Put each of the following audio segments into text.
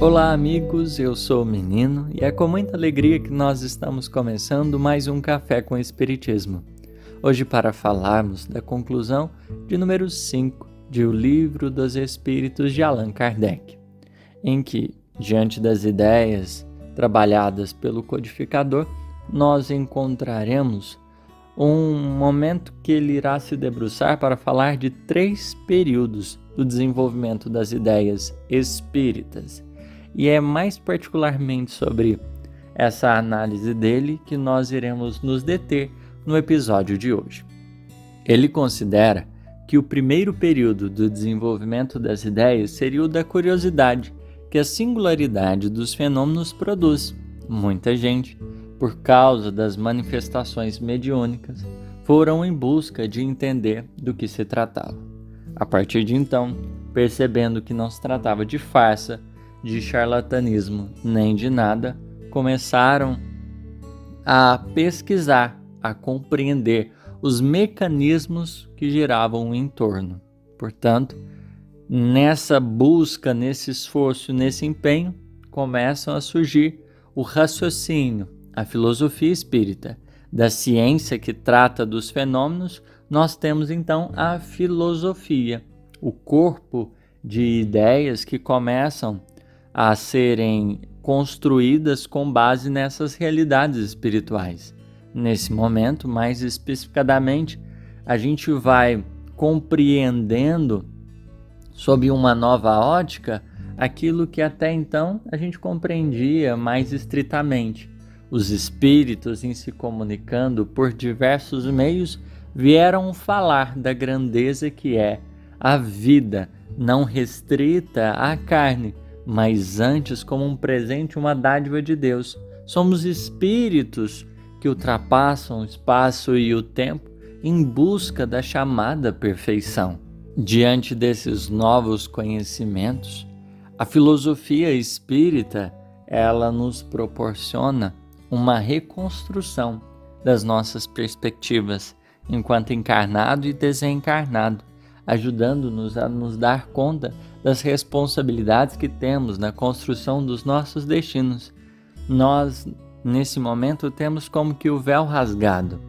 Olá, amigos. Eu sou o Menino e é com muita alegria que nós estamos começando mais um Café com Espiritismo. Hoje, para falarmos da conclusão de número 5 de O Livro dos Espíritos de Allan Kardec, em que, diante das ideias trabalhadas pelo codificador, nós encontraremos um momento que ele irá se debruçar para falar de três períodos do desenvolvimento das ideias espíritas e é mais particularmente sobre essa análise dele que nós iremos nos deter no episódio de hoje. Ele considera que o primeiro período do desenvolvimento das ideias seria o da curiosidade, que a singularidade dos fenômenos produz. Muita gente, por causa das manifestações mediúnicas, foram em busca de entender do que se tratava. A partir de então, percebendo que não se tratava de farsa, de charlatanismo nem de nada, começaram a pesquisar, a compreender os mecanismos que giravam o entorno. Portanto, nessa busca, nesse esforço, nesse empenho, começam a surgir o raciocínio, a filosofia espírita. Da ciência que trata dos fenômenos, nós temos então a filosofia, o corpo de ideias que começam a serem construídas com base nessas realidades espirituais. Nesse momento, mais especificadamente, a gente vai compreendendo sob uma nova ótica aquilo que até então a gente compreendia mais estritamente. Os espíritos, em se comunicando por diversos meios, vieram falar da grandeza que é a vida não restrita à carne, mas antes como um presente, uma dádiva de Deus. Somos espíritos que ultrapassam o espaço e o tempo em busca da chamada perfeição. Diante desses novos conhecimentos, a filosofia espírita, ela nos proporciona uma reconstrução das nossas perspectivas enquanto encarnado e desencarnado, ajudando-nos a nos dar conta das responsabilidades que temos na construção dos nossos destinos. Nós, nesse momento, temos como que o véu rasgado.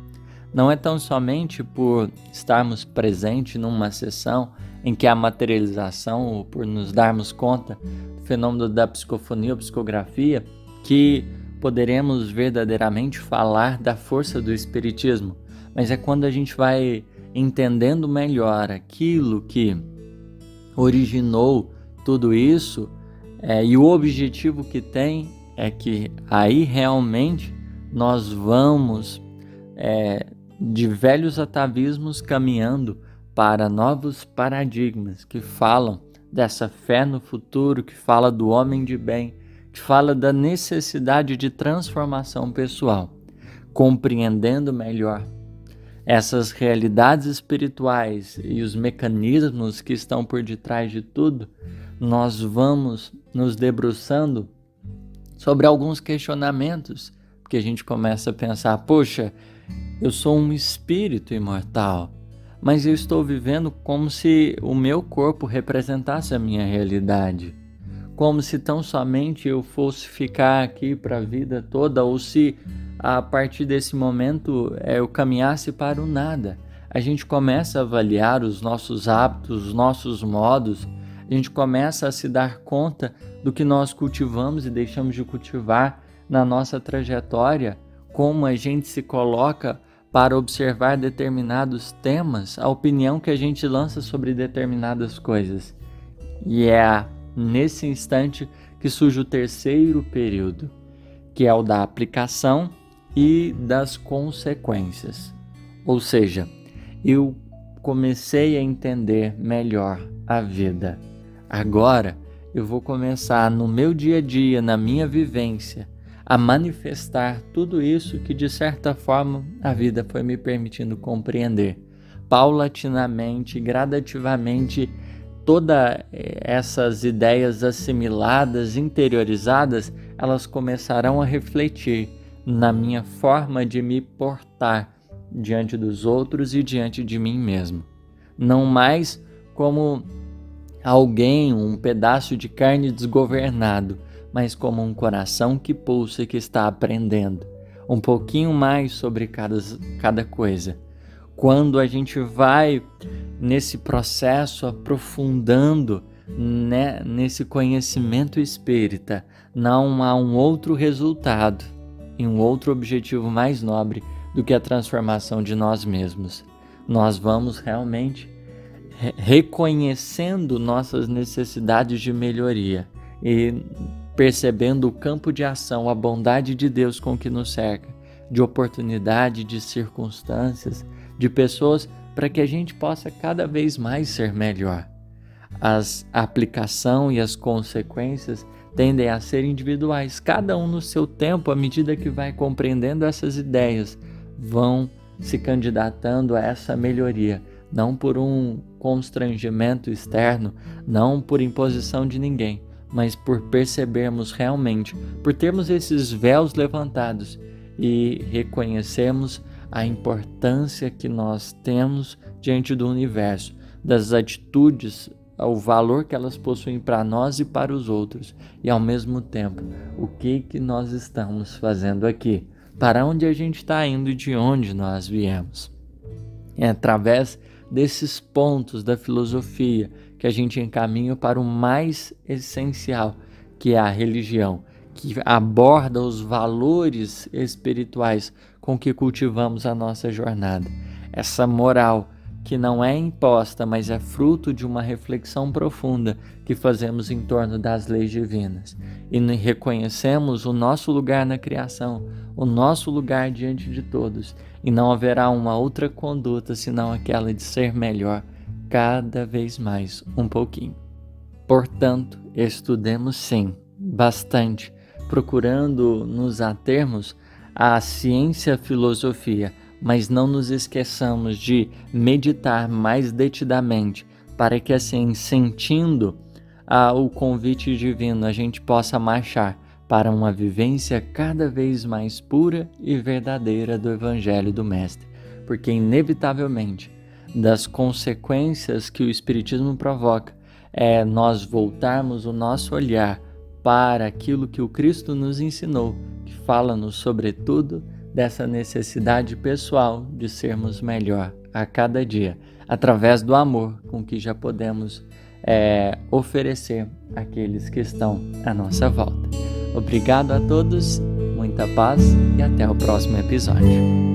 Não é tão somente por estarmos presentes numa sessão em que a materialização, ou por nos darmos conta do fenômeno da psicofonia ou psicografia, que poderemos verdadeiramente falar da força do Espiritismo, mas é quando a gente vai entendendo melhor aquilo que originou tudo isso é, e o objetivo que tem é que aí realmente nós vamos é, de velhos atavismos caminhando para novos paradigmas que falam dessa fé no futuro, que fala do homem de bem, que fala da necessidade de transformação pessoal, compreendendo melhor essas realidades espirituais e os mecanismos que estão por detrás de tudo, nós vamos nos debruçando sobre alguns questionamentos, porque a gente começa a pensar: poxa, eu sou um espírito imortal, mas eu estou vivendo como se o meu corpo representasse a minha realidade. Como se tão somente eu fosse ficar aqui para a vida toda, ou se a partir desse momento é, eu caminhasse para o nada. A gente começa a avaliar os nossos hábitos, os nossos modos, a gente começa a se dar conta do que nós cultivamos e deixamos de cultivar na nossa trajetória, como a gente se coloca para observar determinados temas, a opinião que a gente lança sobre determinadas coisas. E é nesse instante que surge o terceiro período, que é o da aplicação e das consequências. Ou seja, eu comecei a entender melhor a vida. Agora eu vou começar no meu dia a dia, na minha vivência, a manifestar tudo isso que de certa forma a vida foi me permitindo compreender. Paulatinamente, gradativamente, todas eh, essas ideias assimiladas, interiorizadas, elas começarão a refletir na minha forma de me portar diante dos outros e diante de mim mesmo. Não mais como alguém, um pedaço de carne desgovernado, mas como um coração que pulsa e que está aprendendo um pouquinho mais sobre cada, cada coisa. Quando a gente vai nesse processo aprofundando né, nesse conhecimento espírita, não há um outro resultado e um outro objetivo mais nobre do que a transformação de nós mesmos. Nós vamos realmente reconhecendo nossas necessidades de melhoria e percebendo o campo de ação, a bondade de Deus com que nos cerca, de oportunidade, de circunstâncias, de pessoas, para que a gente possa cada vez mais ser melhor. As aplicação e as consequências tendem a ser individuais, cada um no seu tempo, à medida que vai compreendendo essas ideias, vão se candidatando a essa melhoria, não por um constrangimento externo, não por imposição de ninguém, mas por percebermos realmente, por termos esses véus levantados e reconhecermos a importância que nós temos diante do universo, das atitudes, o valor que elas possuem para nós e para os outros, e ao mesmo tempo, o que que nós estamos fazendo aqui, para onde a gente está indo e de onde nós viemos. É através desses pontos da filosofia que a gente encaminha para o mais essencial, que é a religião, que aborda os valores espirituais com que cultivamos a nossa jornada. Essa moral que não é imposta, mas é fruto de uma reflexão profunda que fazemos em torno das leis divinas. E reconhecemos o nosso lugar na criação, o nosso lugar diante de todos, e não haverá uma outra conduta senão aquela de ser melhor cada vez mais um pouquinho. Portanto, estudemos sim, bastante, procurando nos atermos à ciência filosofia, mas não nos esqueçamos de meditar mais detidamente, para que assim, sentindo ah, o convite divino, a gente possa marchar para uma vivência cada vez mais pura e verdadeira do Evangelho do Mestre, porque inevitavelmente das consequências que o Espiritismo provoca é nós voltarmos o nosso olhar para aquilo que o Cristo nos ensinou, que fala-nos, sobretudo, dessa necessidade pessoal de sermos melhor a cada dia, através do amor com que já podemos é, oferecer àqueles que estão à nossa volta. Obrigado a todos, muita paz e até o próximo episódio.